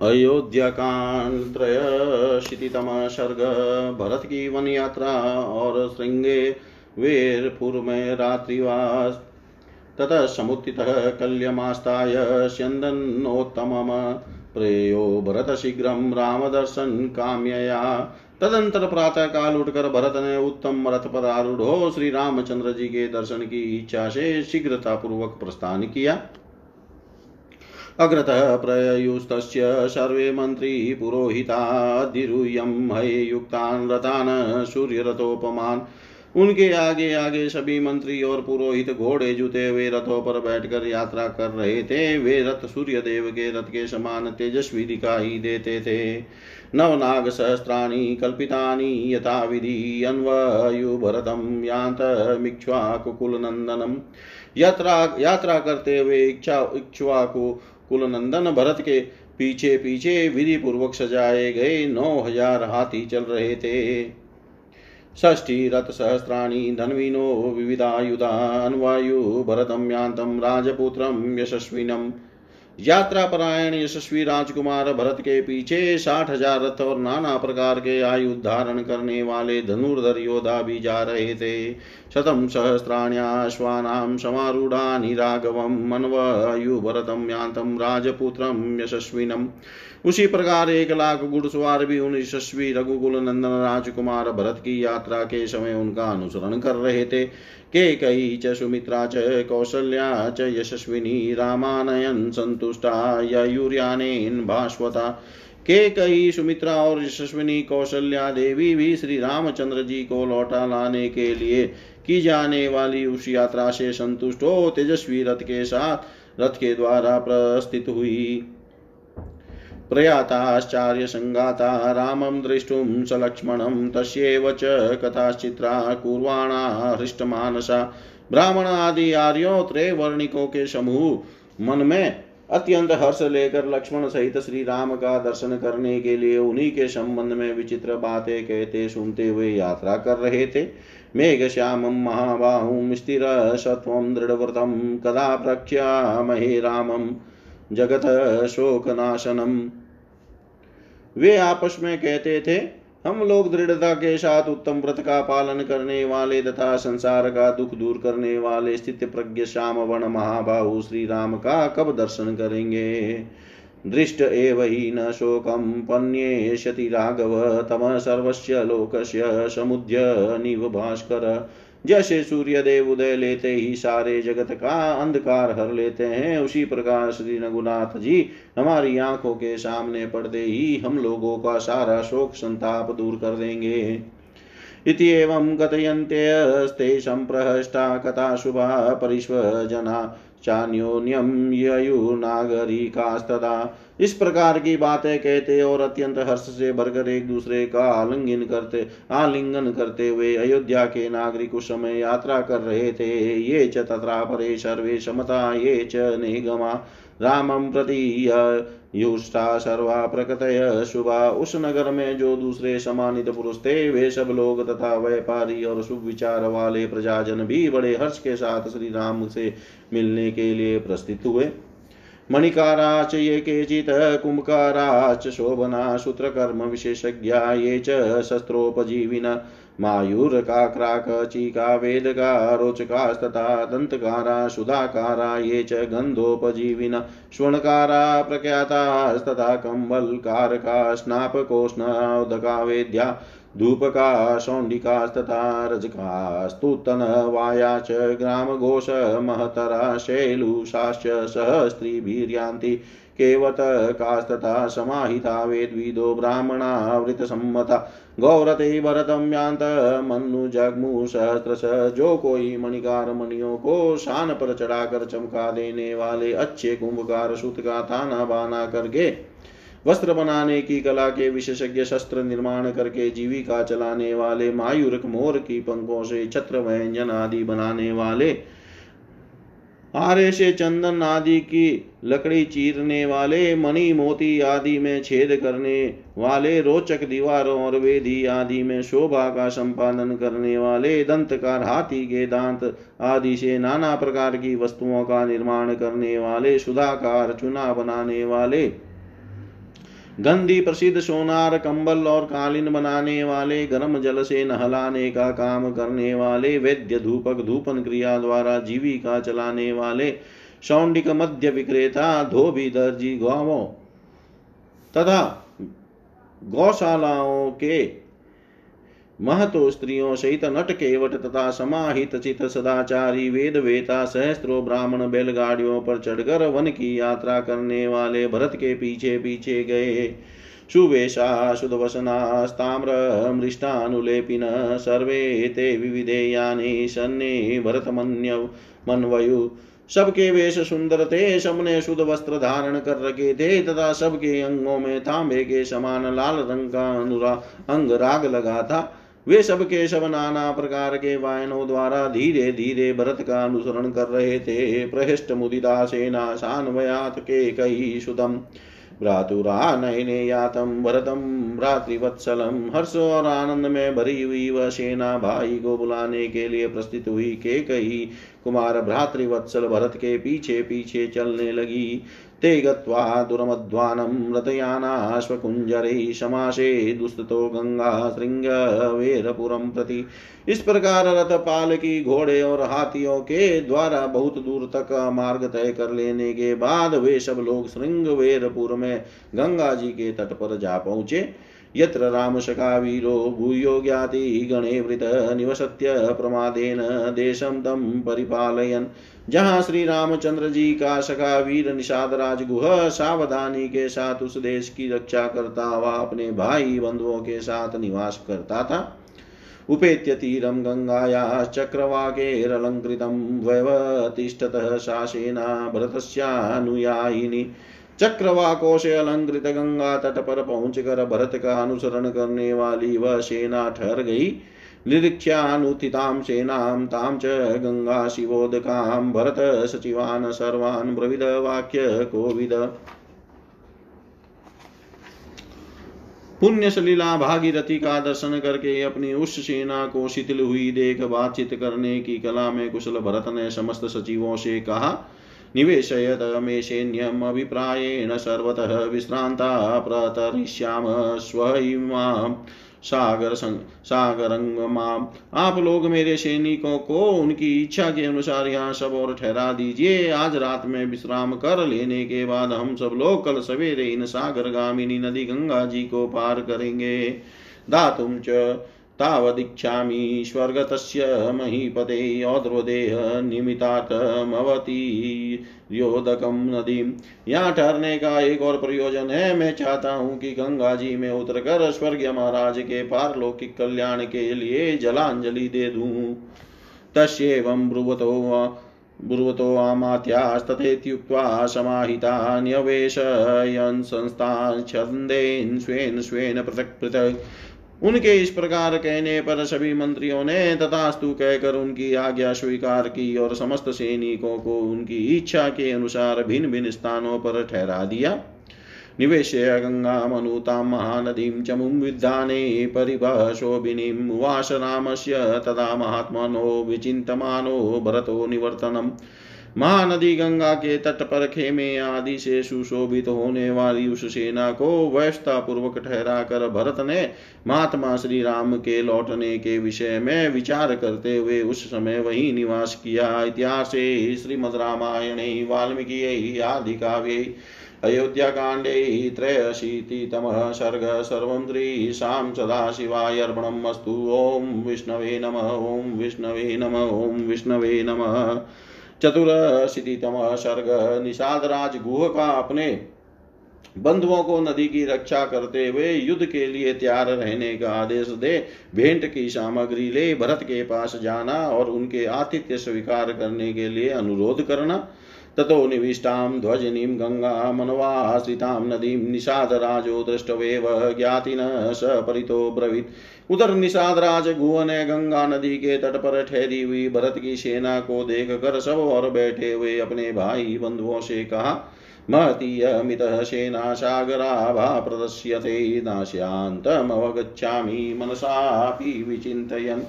अयोध्याकांड सर्ग भरत की वन यात्रा और श्रृंगे वीरपुर में रात्रिवास ततः समुत्थितः कल्यमास्ताय स्यन्दन्नोत्तमम् प्रेयो भरत शीघ्रं रामदर्शन काम्यया। तदंतर प्रातः काल उठकर भरत ने उत्तम रथ पर आरूढ़ श्री रामचंद्र जी के दर्शन की इच्छा से शीघ्रता पूर्वक प्रस्थान किया। अग्रतः प्रयुस्तस्य सर्वे मन्त्री पुरोहिताधिरूयं हययुक्तान् रथान् सूर्यरथोपमान्। उनके आगे आगे सभी मंत्री और पुरोहित घोड़े जुते हुए रथों पर बैठकर यात्रा कर रहे थे। वे रथ सूर्य देव के रथ के समान तेजस्वी दिखाई देते थे। नवनाग सहस्राणि कल्पितानि यथा विधि अन्वयु भरतं यान्तमिक्ष्वाकुकुलनन्दनम् यात्रा यात्रा करते हुए इच्छा इक्ष्वाकु कुल नंदन भरत के पीछे पीछे विधि पूर्वक सजाए गए नौ हज़ार हाथी चल रहे थे। षष्ठी रथ सहस्राणी, धन्विनो, विविधायुधा, अन्वायु भरतम यान्तम राजपुत्रम यशस्विनम यात्रा परायण यशस्वी राजकुमार भरत के पीछे साठ हज़ार रथ और नाना प्रकार के आयु धारण करने वाले धनुर्धर योद्धा भी जा रहे थे। शतम सहस्राण्याश्वानां समारूढ़ानि राघवं मनवायु भरतं यान्तं राजपुत्रं यशस्विनम्। उसी प्रकार एक लाख घुड़सवार भी उन यशस्वी रघुकुल नंदन राजकुमार भरत की यात्रा के समय उनका अनुसरण कर रहे थे। के कई च सुमित्रा, च कौशल्या, च यशस्विनी, रामानयन संतुष्टा, ययुर्यानेन भास्वता के कई सुमित्रा और यशस्विनी कौशल्या देवी भी श्री रामचंद्र जी को लौटा लाने के लिए की जाने वाली उस यात्रा से संतुष्ट हो तेजस्वी रथ के साथ, रथ के द्वारा प्रस्थित हुई। प्रयाताश्चार्य संगाता, रामं द्रष्टुं सलक्ष्मणं तस्यैव च कथाश्चित्रा, कुर्वाणा, हृष्टमानसा ब्राह्मण आदि आर्यों, त्रैवर्णिकों के समूह। मन में अत्यंत हर्ष लेकर लक्ष्मण सहित श्री राम का दर्शन करने के लिए उन्हीं के संबंध में विचित्र बातें कहते सुनते हुए यात्रा कर रहे थे। मेघ श्यामं महाबाहुं स्थिर सत्वं, दृढ़व्रतं, कदा प्रख्यामहे रामं, जगत शोकनाशनम वे आपस में कहते थे हम लोग दृढ़ता के साथ उत्तम व्रत का पालन करने वाले तथा संसार का दुख दूर करने वाले स्थित प्रज्ञ श्याम वन महाबाहु श्री राम का कब दर्शन करेंगे? दृष्ट एव ही न शोकम पन्येशति राघव तम सर्वस्य लोकस्य समुद्य निव भास्कर। जैसे सूर्य देव उदय लेते ही सारे जगत का अंधकार हर लेते हैं, उसी प्रकार श्री रघुनाथ जी हमारी आँखों के सामने पड़ते ही हम लोगों का सारा शोक संताप दूर कर देंगे। इति एवं कथयन्त्यस्ते सम्प्रहष्टा कथा शुभा परिष्वजना चान्योन्यम इस प्रकार की बातें कहते और अत्यंत हर्ष से भरकर एक दूसरे का आलिंगन करते आलिंगन करते हुए अयोध्या के नागरिक उस समय यात्रा कर रहे थे। ये च तथा परे सर्वे समता ये च निगमा। रामं प्रति युष्टा सर्वा प्रकतय। शुभा उस नगर में जो दूसरे समानित पुरुष थे, वे सब लोग तथा व्यापारी और शुभ विचार वाले प्रजाजन भी बड़े हर्ष के साथ श्री राम से मिलने के लिए प्रस्थित हुए। मणिकाराच ये केचित् कुम्भकाराच शोभना सूत्रकर्म विशेषज्ञा ये च शस्त्रोपजीविन। मायूरकाक्राकचिका वेदका रोचकास्तथा दन्तकारा सुधाकारा ये च गन्धोपजीविन स्वर्णकारा प्रख्यातास्तथा, कम्बलकारका स्नापकोष्णोदका वेद्या धूपका, शौण्डिकास्तथा रजकास्तुतनवाया च ग्रामघोषमहतरा शैलुषाश्च सहस्त्रीभिर्यान्ति केवतकास्तथा समाहिता वेद्विदो ब्राह्मणावृतसम्मता गौरते भरतम यान्त मनु जगमु सहस्रश जो कोई मणिकार मणियों को शान पर चढ़ाकर चमका देने वाले अच्छे कुंभकार सूत का थाना बाना करके वस्त्र बनाने की कला के विशेषज्ञ शस्त्र निर्माण करके जीविका चलाने वाले मायूरक मोर की पंखों से छत्र व्यंजन आदि बनाने वाले आरे से चंदन आदि की लकड़ी चीरने वाले, मणि मोती आदि में छेद करने वाले, रोचक दीवारों और वेदी आदि में शोभा का संपादन करने वाले दंतकार हाथी के दांत आदि से नाना प्रकार की वस्तुओं का निर्माण करने वाले सुधाकार चुना बनाने वाले गंदी प्रसिद्ध सोनार कंबल और कालीन बनाने वाले, गर्म जल से नहलाने का काम करने वाले, वैद्य धूपक धूपन क्रिया द्वारा जीविका चलाने वाले, सौंडिक मध्य विक्रेता, धोबी दर्जी गाँवों तथा गौशालाओं के महतो स्त्रियों सहित नट केवट तथा समाहित चित सदाचारी वेद वेता सहस्त्रो ब्राह्मण बैलगाड़ियों पर चढ़कर वन की यात्रा करने वाले भरत के पीछे पीछे गए। सुवेशा सुदवसनास्ताम्र मृष्टानुलेपिन, सर्वे ते विविधे यानि सन्ने, भरतमन्य, मनवयु। सबके वेश सुंदर थे, सबने शुद्ध वस्त्र धारण कर रखे थे, तथा सबके अंगों में तांबे के समान लाल रंग का अनुरा अंग राग लगा था। वे सब के सब नाना प्रकार के वायनों द्वारा धीरे धीरे भरत का अनुसरण कर रहे थे। प्रहृष्ट मुदिता सेना सान्वयात के कई सुतम भ्रातुरा नयने यातम भरतम भ्रातृवत्सलम। हर्ष और आनंद में भरी हुई वह सेना भाई को बुलाने के लिए प्रस्तुत हुई के कही कुमार भ्रातृवत्सल भरत के पीछे पीछे चलने लगी। ते गत्वा दुरमध्वानं रथयानाश्वकुञ्जरैः समासे दुस्ततो गंगा प्रति। इस प्रकार रथ पाल की घोड़े और हाथियों के द्वारा बहुत दूर तक मार्ग तय कर लेने के बाद वे सब लोग श्रृंगवेरपुर में गंगा जी के तट पर जा पहुँचे। यत्र रामशका वीरो भूयो ज्ञाति गणे वृत निवसत्य प्रमादेन देशं तं परिपालयन्। जहाँ श्री रामचंद्र जी का सखा वीर निषाद राजगुह, सावधानी के साथ उस देश की रक्षा करता हुआ अपने भाई बंधुओं के साथ निवास करता था। उपेत्य तीरं गङ्गायाः चक्रवाकेरलङ्कृतं वैवतिष्ठतः शासेना भरतस्यानुयायिनी। चक्रवाकों से अलंकृत गंगा तट पर पहुँच कर भरत का अनुसरण करने वाली वह सेना ठहर गई। निरीक्षानुत्थितां सेनां, तां च गङ्गा शिवोदकां। भरत, सचिवान्, सर्वान् ब्रविद वाक्य कोविद। पुण्य सलीला भागीरथी का दर्शन करके अपनी उस सेना को शिथिल हुई देख बातचीत करने की कला में कुशल भरत ने समस्त सचिवों से कहा निवेशयत मे सैन्यम् अभिप्रायेण सर्वतः विश्रान्ता प्रतरिष्याम स्वयं सागर सागरंगमाम। आप लोग मेरे सैनिकों को उनकी इच्छा के अनुसार यहाँ सब और ठहरा दीजिए। आज रात में विश्राम कर लेने के बाद हम सब लोग कल सवेरे इन सागर गामिनी नदी गंगा जी को पार करेंगे। दातुम च तावदीक्षामि स्वर्गतस्य महीपते औद्रदेह निमितातमवती योदकम यहाँ ठहरने का एक और प्रयोजन है, मैं चाहता हूँ कि गंगा जी में उतर कर स्वर्गीय महाराज के पारलौकिक कल्याण के लिए जलांजलि दे दूँ। तस्व ब्रुवतो ब्रुवतो आमात्यास्तथेत्युक्त्वा समाहिता न्यवेशयन् संस्थान् छन्देन् स्वेन स्वेन पृथक् पृथक्। उनके इस प्रकार कहने पर सभी मंत्रियों ने तथास्तु कहकर उनकी आज्ञा स्वीकार की और समस्त सैनिकों को उनकी इच्छा के अनुसार भिन्न भिन्न स्थानों पर ठहरा दिया। निवेश्य गङ्गामनुतां महानदीं, चमुं विद्धाने परिभाषोभिनीम् उवास रामस्य तदा महात्मनो, विचिन्तमानो, भरतो, निवर्तनम्। महानदी गंगा के तट पर खेमे आदि से सुशोभित तो होने वाली उस सेना को व्यवस्था पूर्वक ठहरा कर भरत ने महात्मा श्री राम के लौटने के विषय में विचार करते हुए उस समय वही निवास किया। इतिहास श्रीमद रामायण वाल्मीकि आदि काव्य, अयोध्याकाण्डे, त्रयशीतितमः सर्ग सर्वं त्रीशां सदाशिवाय अर्पणम् अस्तु। ॐ विष्णवे नमः, ॐ विष्णवे नमः, ॐ विष्णवे नमः। चतुरशीतितम सर्ग निषाद राज गुह का अपने बंधुओं को नदी की रक्षा करते हुए युद्ध के लिए तैयार रहने का आदेश दे, भेंट की सामग्री ले, भरत के पास जाना और उनके आतिथ्य स्वीकार करने के लिए अनुरोध करना। ततो निविष्टां ध्वजनीं गङ्गा मनवाश्रितां नदीं निषादराजो दृष्टवेव ज्ञाति न स परितो ब्रवीत्। उधर निषाद राज ने गंगा नदी के तट पर ठहरी हुई भरत की सेना को देख कर सब और बैठे हुए अपने भाई बंधुओं से कहा महतीयमितः सेना सागरा सागराभा प्रदश्यते नाश्यान्तमवगच्छामि, मनसापि विचिन्तयन्।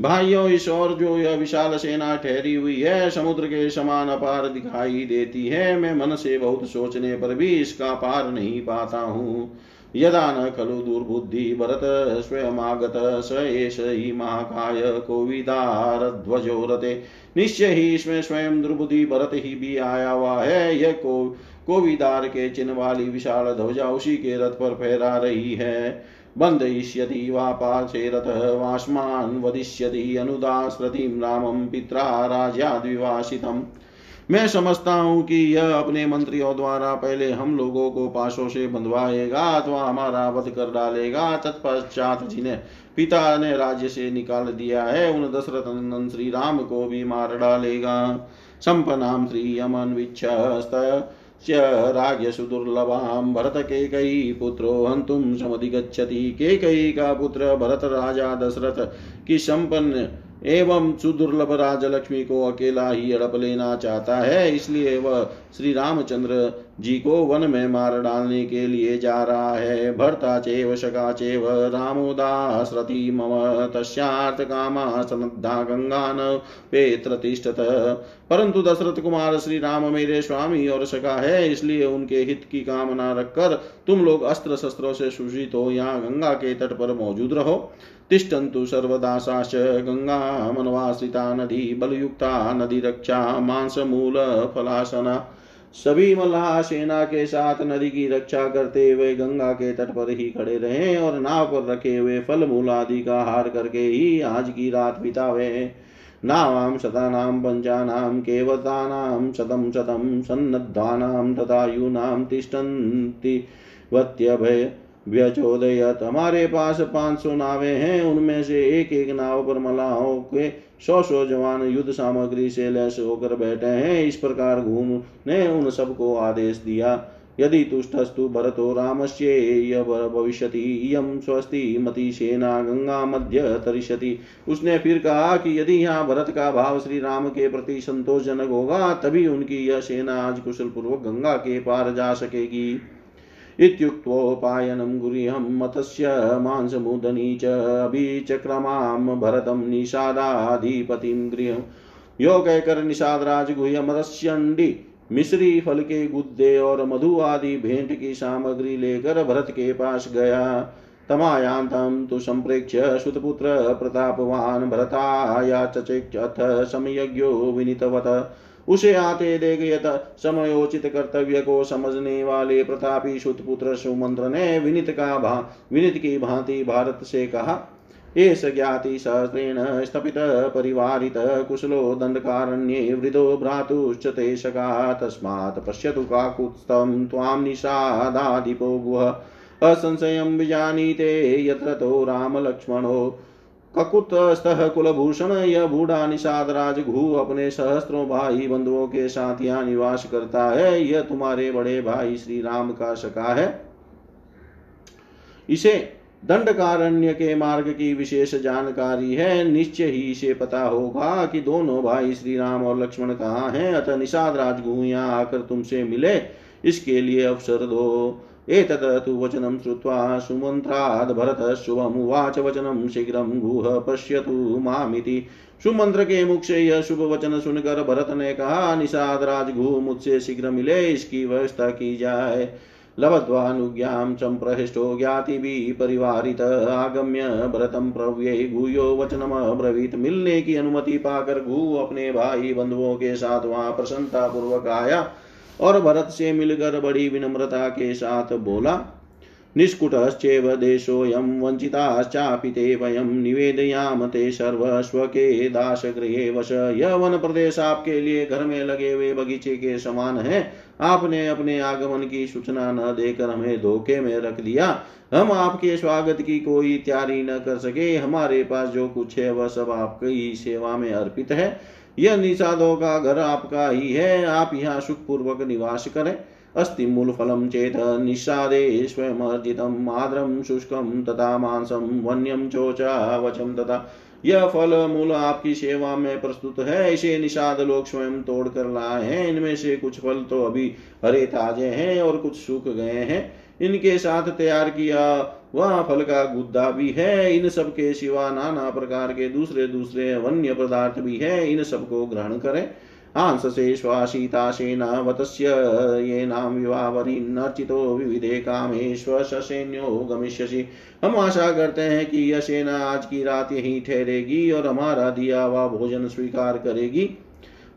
भाइयों, इस और जो यह विशाल सेना ठहरी हुई है, समुद्र के समान अपार दिखाई देती है। मैं मन से बहुत सोचने पर भी इसका पार नहीं पाता हूँ। यदा न खलु दुर्बुद्धि भरत स्वयमागत स एष ही महाकाय कोविदारध्वजो रते निश्चय ही इसमें स्वयं दुर्बुद्धि भरत ही भी आया हुआ है। यह को कोविदार के चिन्ह वाली विशाल ध्वजा उसी के रथ पर फहरा रही है। बन्धयिष्यति वा रथः वास्मान् वदिष्यति अनुदास्रतिं रामं पित्रा राज्याद्विवासितम् मैं समझता हूँ कि यह अपने मंत्रियों द्वारा पहले हम लोगों को पाशों से बंधवाएगा अथवा हमारा वध कर डालेगा। तत्पश्चात जिन्हें पिता ने राज्य से निकाल दिया है, उन दशरथ नंदन श्री राम को भी मार डालेगा। संपनाम श्रियमन्विच्छस्त राज्य सुदुर्लभाम भरत के कई पुत्रो हन्तुं समधिगच्छति। केकयी का पुत्र भरत राजा दशरथ की संपन्न एवं सुदुर्लभ राज लक्ष्मी को अकेला ही हड़प लेना चाहता है, इसलिए वह श्री रामचंद्र जी को वन में मार डालने के लिए जा रहा है। भरता चेव, शका चेव रामोदासरति मम, तस्यार्थ कामा सनद्धा गंगा न पेत्रतिष्ठत परंतु दशरथ कुमार श्री राम मेरे स्वामी और सका है, इसलिए उनके हित की कामना रखकर तुम लोग अस्त्र शस्त्रों से सुषित हो, यहाँ गंगा के तट पर मौजूद रहो। तिष्ठन्तु सर्वदा साश्च गंगा मनवाश्रिता नदी बलयुक्ता नदी रक्षा मांसमूल फलासना। सभी मल्लाह सेना के साथ नदी की रक्षा करते हुए गंगा के तट पर ही खड़े रहे और नाव पर रखे हुए फल मूल आदि का हार करके ही आज की रात बितावे। नावां शतानां पञ्चानां केवतानां शतं शतं सन्नद्धानां तथा यूनां तिष्ठन्ति वत्यभय। व्यचोदयत। हमारे पास पाँच सौ नावे हैं, उनमें से एक एक नाव पर मलाहों के सौ सौ जवान युद्ध सामग्री से लैस होकर बैठे हैं। इस प्रकार घूम ने उन सबको आदेश दिया। यदि तुष्टस्तु भरतो रामस्य भविष्यति इयम स्वस्ति, मति सेना गंगा मध्य तरिष्यति। उसने फिर कहा कि यदि यहाँ भरत का भाव श्री राम के प्रति संतोषजनक होगा, तभी उनकी यह सेना आज कुशल पूर्वक गंगा के पार जा सकेगी। इत्युक्तोपायनं गुह्यं मतस्य मांसमुदनी च अभिचक्रमां भरतं निषादाधिपतिं गृहम् यो कहकर निषाद राज गुह्य मिश्री फल के गुद्दे, और मधु आदि भेंट की सामग्री लेकर भरत के पास गया। तमायांतं तु सम्प्रेक्ष्य सुतपुत्र प्रतापवान्, भरताया चचेक्षथ समयज्ञो विनीतवत। उसे आते देख यथ समयोचित कर्तव्य को समझने वाले प्रतापी सुतपुत्र सुमंत्र ने विनित का भा, विनित की भांति भारत से कहा एष ज्ञाति सहस्रेण स्थपित, परिवारित, कुशलो दण्डकारण्ये वृदो, भ्रातुश्च ते शका तस्मात् पश्यतु काकुत्स्थं त्वां निषादाधिपो गुह। असंशयं विजानीते यत्र तो रामलक्ष्मणो ककुतस्तः कुलभूषण यह बूढ़ा निषाद राजघु अपने सहस्त्रों भाई बंधुओं के साथ यहाँ निवास करता है। यह तुम्हारे बड़े भाई श्री राम का सका है। इसे दंडकारण्य के मार्ग की विशेष जानकारी है। निश्चय ही इसे पता होगा कि दोनों भाई श्री राम और लक्ष्मण कहाँ हैं। अतः निषाद राजगु यहाँ आकर तुमसे मिले। इसके लिए अवसर दो। एतत् तु वचनं श्रुत्वा सुमन्त्राद् भरतः शुभमुवाच वचनं शीघ्रं गुह पश्यतु मामिति। सुमंत्र के मुख से यह शुभ वचन सुनकर भरत ने कहा, निषाद राजगु मुझसे शीघ्र मिले इसकी व्यवस्था की जाए। लभद्वानुज्ञां सम्प्रहिष्टो ज्ञातिभिः परिवारित। आगम्य भरतं प्रव्ये गुह्यो वचनमब्रवीत मिलने की अनुमति पाकर गु अपने भाई बंधुओं के साथ वहाँ प्रसन्नता पूर्वक आया। और भरत से मिलकर बड़ी विनम्रता के साथ बोला, निष्कुटश्चेव देशोऽयं वञ्चिताश्चापि ते वयं निवेदयाम ते सर्वस्वके दासगृहे वश। यह वन प्रदेश आपके लिए घर में लगे हुए बगीचे के समान है। आपने अपने आगमन की सूचना न देकर हमें धोखे में रख दिया। हम आपके स्वागत की कोई तैयारी न कर सके। हमारे पास जो कुछ है, वह सब आपकी सेवा में अर्पित है। यह निषादों का घर आपका ही है। आप यहाँ सुख पूर्वक निवास करें। अस्ति मूलफलं चेत् निषादे स्वयमर्जितं माद्रं शुष्कं तथा मांसं वन्यं चोचावचं तथा। यह फल मूल आपकी सेवा में प्रस्तुत है। इसे निषाद लोग स्वयं तोड़ कर लाए हैं। इनमें से कुछ फल तो अभी हरे ताजे हैं और कुछ सूख गए हैं। इनके साथ तैयार किया वह फल का गुद्दा भी है। इन सब के सिवा नाना प्रकार के दूसरे दूसरे वन्य पदार्थ भी है। इन सबको ग्रहण करें। हांस से श्वासिता सेना वतस्य ये नाम विवावरिन्नर्चितो विविधे कामेश्व सैन्यो गमिष्यसि। हम आशा करते हैं कि यह सेना आज की रात यही ठहरेगी और हमारा दिया हुआ भोजन स्वीकार करेगी।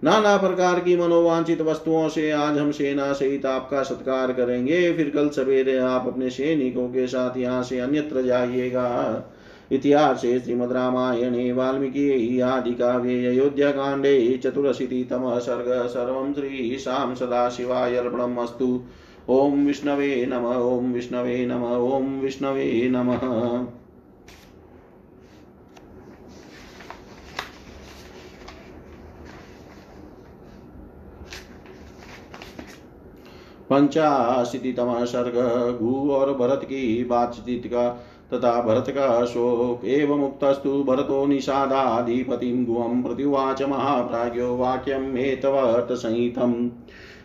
नाना प्रकार की मनोवांचित वस्तुओं से आज हम सेना सहित आपका सत्कार करेंगे। फिर कल सवेरे आप अपने सैनिकों के साथ यहाँ से अन्यत्र जाइएगा। इतिहासे श्रीमद्रामायणे वाल्मीकि, आदिकाव्ये अयोध्याकाण्डे चतुरशीतितमः सर्ग सर्वं श्रीशां सदाशिवाय अर्पणम् अस्तु ॐ विष्णवे नम ॐ विष्णवे नम ॐ विष्णवे नमः। पंचाशीतितम सर्ग घू और भरत की बातचीत का तथा भरत का शोक एवं मुक्तस्तु भरतो निषादाधिपतिं गुहं प्रतिवाच महाप्राज्ञो वाक्यम एतवर्त संहितम्।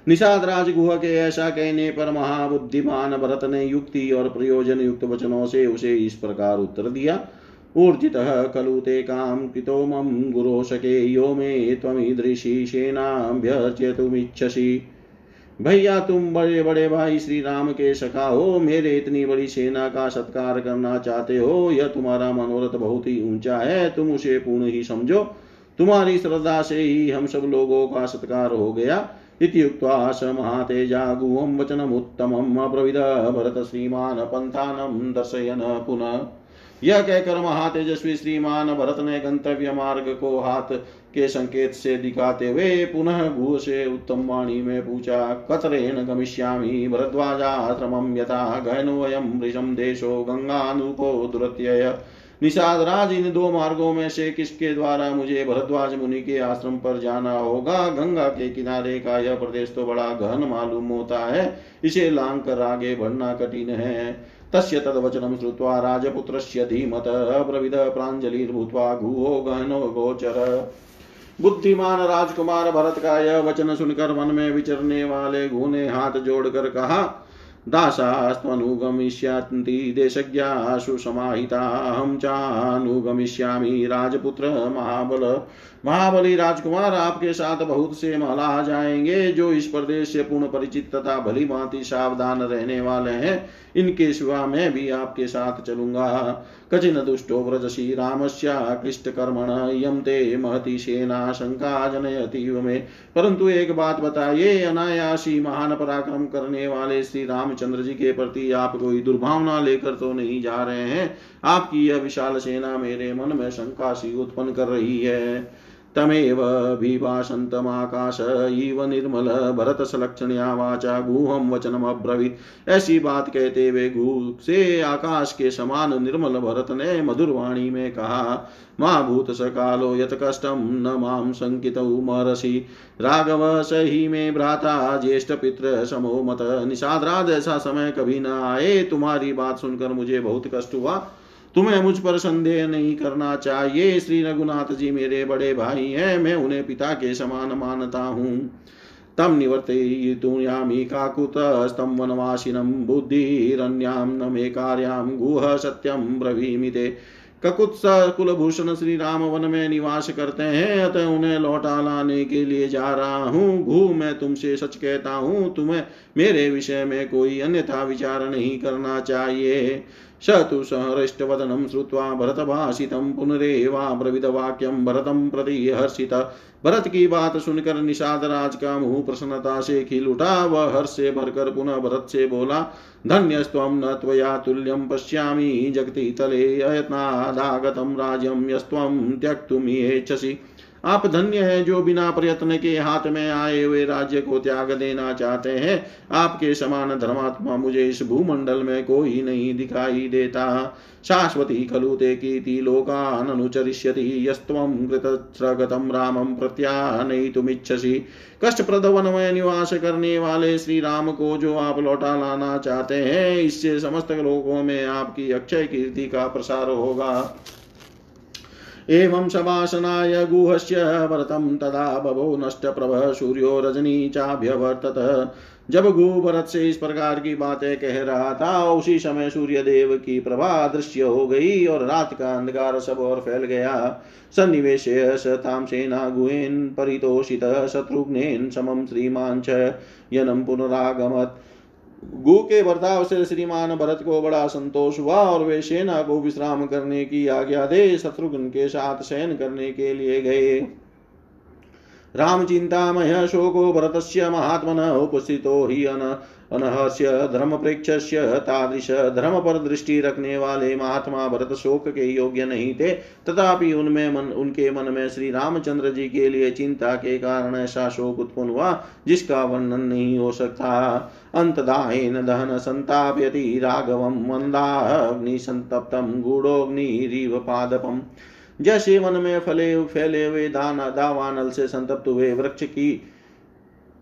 निषाद राज गुह के ऐसा कहने पर महाबुद्धिमान भरत ने युक्ति और प्रयोजन युक्त वचनों से उसे इस प्रकार उत्तर दिया। ऊर्जित खलु ते काम कृतो मम गुरो सके यो मे तमी त्वमीदृशी सेनाभ्यर्च्यतुमिच्छसि भैया तुम बड़े बड़े भाई श्री राम के सखा हो, मेरे इतनी बड़ी सेना का सत्कार करना चाहते हो, यह तुम्हारा मनोरथ बहुत ही ऊँचा है, तुम उसे पूर्ण ही समझो। तुम्हारी श्रद्धा से ही हम सब लोगों का सत्कार हो गया। इत्युक्त्वा स महातेजा गुहं वचनमुत्तमम् अब्रवीद, भरत श्रीमान पंथानम दर्शयन पुनः। यह कहकर महातेजस्वी श्रीमान भरत ने गंतव्य मार्ग को हाथ के संकेत से दिखाते हुए पुनः भू से उत्तम वाणी में पूछा, कतरेण गमिष्यामि? भरद्वाजाश्रमं यथा गहनोऽयं वृषं देशो गंगानुपो दुरत्यय। निषाद राज इन दो मार्गों में से किसके द्वारा मुझे भरद्वाज मुनि के आश्रम पर जाना होगा? गंगा के किनारे का यह प्रदेश तो बड़ा गहन मालूम होता है। इसे लांग कर आगे बढ़ना कठिन है। तस्य तद्वचनं श्रुत्वा राजपुत्रस्य धीमत अब्रविद प्राञ्जलिर्भूत्वा गुहो गहनो गोचर। बुद्धिमान राजकुमार भरत का यह वचन सुनकर मन में विचरने वाले घूने हाथ जोड़कर कहा दासास्त्वनुगमिष्यन्ति देशज्ञासु समाहिताहं चानुगमिष्यामि राजपुत्र महाबल। महाबली राजकुमार आपके साथ बहुत से मलाह जाएँगे, जो इस प्रदेश से पूर्ण परिचित तथा भली भांति सावधान रहने वाले हैं। इनके सिवा मैं भी आपके साथ चलूँगा। कचिन दुष्टो व्रजसी कर्मण यम ते महति सेना शंका जनयति में। परंतु एक बात बताइए, अनायासी महान पराक्रम करने वाले श्री रामचंद्र जी के प्रति आप कोई दुर्भावना लेकर तो नहीं जा रहे हैं? आपकी यह विशाल सेना मेरे मन में शंका सी उत्पन्न कर रही है। तमेव विभाषन्तमाकाश इव निर्मल भरतसलक्षणया वाचा गुहम वचनम अब्रवीत ऐसी बात कहते हुए गु से आकाश के समान निर्मल भरत ने मधुरवाणी में कहा, माँ भूत सकालो, यत कष्टम न माम संकित महर्षि। राघव सही में भ्राता, ज्येष्ठ पित्र समो मत। निषाद ऐसा समय कभी न आए। तुम्हारी बात सुनकर मुझे बहुत कष्ट हुआ। तुम्हें मुझ पर संदेह नहीं करना चाहिए। श्री रघुनाथ जी मेरे बड़े भाई हैं, मैं उन्हें पिता के समान मानता हूँ। तम निवर्तयितुयामि काकुतस्तं वनवासिनं बुद्धिरन्यां न मे कार्यां गुह सत्यं ब्रवीमि ते ककुत्स कुलभूषण श्री राम वन में निवास करते हैं, अतः उन्हें लौटा लाने के लिए जा रहा हूँ। भू, मैं तुमसे सच कहता हूँ, तुम्हें मेरे विषय में कोई अन्यथा विचार नहीं करना चाहिए। स तु सहृष्टवदनं श्रुत्वा भरतभाषितं पुनरेवाब्रविदवाक्यं भरतं प्रति हर्षित। भरत की बात सुनकर निषाद राज का मुँह प्रसन्नता से खिल उठा वह हर्ष से भरकर पुनः भरत से बोला, धन्यस्त्वं न त्वया तुल्यं पश्यामि जगति तले अयत्नादागतं राज्यं, यस्त्वं त्यक्तुमिच्छसि। आप धन्य हैं जो बिना प्रयत्न के हाथ में आए हुए राज्य को त्याग देना चाहते हैं। आपके समान धर्मात्मा मुझे इस भूमंडल में कोई नहीं दिखाई देता। शाश्वती खलु ते कीर्ति लोकाननुचरिष्यति यस्त्वं कृतस्रगतं रामं प्रत्यानयितुमिच्छसि कष्टप्रद वन में निवास करने वाले श्री राम को जो आप लौटा लाना चाहते हैं, इससे समस्त लोगों में आपकी अक्षय कीर्ति का प्रसार होगा। एवं शवासनाय गुहस्य भरतं तदा बभो नष्टप्रभः सूर्यो रजनी चाभ्यवर्तत। जब गु भरत से इस प्रकार की बातें कह रहा था, उसी समय सूर्य देव की प्रभा दृश्य हो गई और रात का अंधकार सब और फैल गया। सन्निवेश सताम सेना गुहेन परितोषित शत्रुघ्नेन समम श्रीमान यनम पुनरागमत। गु के बर्ताव से श्रीमान भरत को बड़ा संतोष हुआ और वे सेना को विश्राम करने की आज्ञा दे शत्रुघ्न के साथ शयन करने के लिए गए। राम चिंतामय शोको भरतस्य महात्मन उपस्थितो हि अन अनहस्य धर्म प्रेक्षस्य तादृश धर्म पर दृष्टि रखने वाले महात्मा भरत शोक के योग्य नहीं थे। तथापि उनमें मन, उनके मन में श्री रामचंद्र जी के लिए चिंता के कारण ऐसा शोक उत्पन्न हुआ, जिसका वर्णन नहीं हो सकता। अंतदायन दहन संताप्यति राघवम मंदाग्नि संतप्तम गूढ़ोग्निरीव पादपम जैसे वन में फले, फैले हुए दाना, दावानल से संतप्त हुए वृक्ष की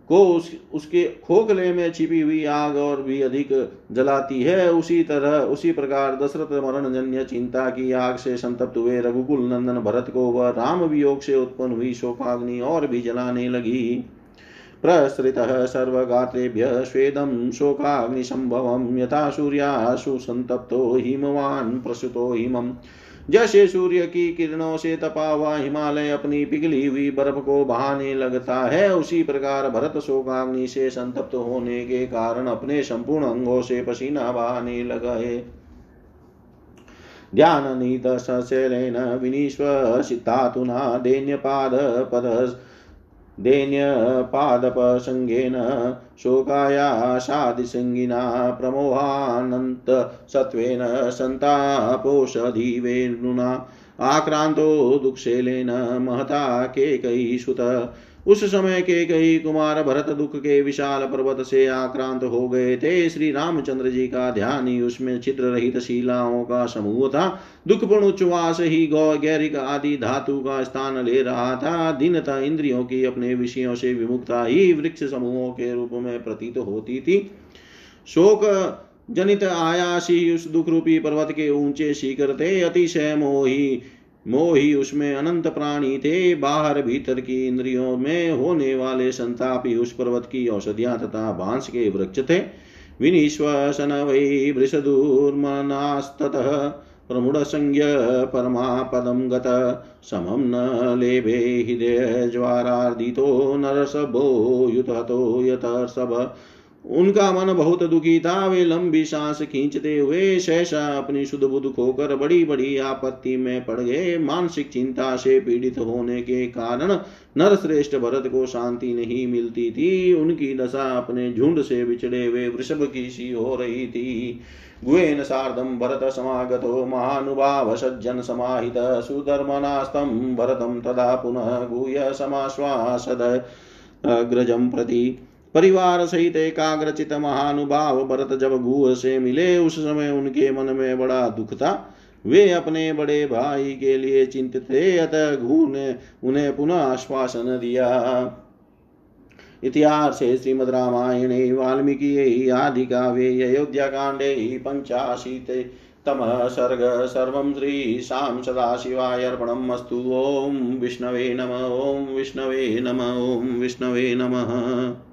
को उस, उसके खोखले में छिपी हुई आग और भी अधिक जलाती है। उसी तरह उसी प्रकार दशरथ मरण जन्य चिंता की आग से संतप्त हुए रघुकुल नंदन भरत को वह राम वियोग से उत्पन्न हुई शोकाग्नि और भी जलाने लगी। प्रसृतः सर्वगात्रेभ्य स्वेदं शोकाग्निसम्भवं यथा सूर्याशु सन्तप्तो हिमवान् प्रसुतो हिमम्। जैसे सूर्य की किरणों से तपा हुआ हिमालय अपनी पिघली हुई बर्फ़ को बहाने लगता है, उसी प्रकार भरत शोकाग्नि से संतप्त होने के कारण अपने संपूर्ण अंगों से पसीना बहाने लगे। ध्यान नीत सशैलेन विनीश्वसितातुना दैन्यपाद पद दैन्यपादपसङ्गेन शोकायाशादिसङ्गिना प्रमोहानन्तसत्त्वेन सन्तापोषधिवेणुना आक्रान्तो दुःशेलेन महता केकैसुत उस समय के कई कुमार भरत दुख के विशाल पर्वत से आक्रांत हो गए थे। श्री रामचंद्र जी का ध्यान ही उसमें छिद्र रहित शिलाओं का समूह था। दुखपूर्ण उच्चवास ही गौ, गैरिक आदि धातु का स्थान ले रहा था। दीनता इंद्रियों की अपने विषयों से विमुक्ता ही वृक्ष समूहों के रूप में प्रतीत होती थी। शोक जनित आयासी उस दुख रूपी पर्वत के ऊँचे शिखर थे। अतिशय मोही मोही उसमें अनंत प्राणी थे। बाहर भीतर की इंद्रियों में होने वाले संतापी उस पर्वत की औषधियाँ तथा बाँस के वृक्ष थे। विनिश्वसन वै वृषदूर्मनास्ततः प्रमुढसंज्ञ परमापदं गत। समं न लेभे हृदय ज्वारार्दितो नरसभो युततो यतर्षभ उनका मन बहुत दुखी था। वे लंबी सांस खींचते हुए सहसा अपनी शुद्ध बुद्ध खोकर बड़ी बड़ी आपत्ति में पड़ गए। मानसिक चिंता से पीड़ित होने के कारण नर श्रेष्ठ भरत को शांति नहीं मिलती थी। उनकी दशा अपने झुंड से बिछड़े हुए वृषभ की सी हो रही थी। गुहेन सार्धम भरत समागतो महानुभाव सज्जन समाहित सुधर्मनास्तं भरतं तदा पुनः गुह्य समाश्वासद अग्रजं प्रति परिवार सहित एकाग्रचित महानुभाव भरत जब गुह से मिले, उस समय उनके मन में बड़ा दुख था। वे अपने बड़े भाई के लिए चिंतित थे, अतः घू ने उन्हें पुनः आश्वासन दिया। इतिहास श्रीमद रामायणे, वाल्मीकि आदि काव्ये अयोध्या कांडे, पंचाशीत तम सर्ग, सर्वं श्रीशां सदाशिवाय अर्पणम् अस्तु। ॐ विष्णवे नम ॐ विष्णवे नम ॐ विष्णवे नमः।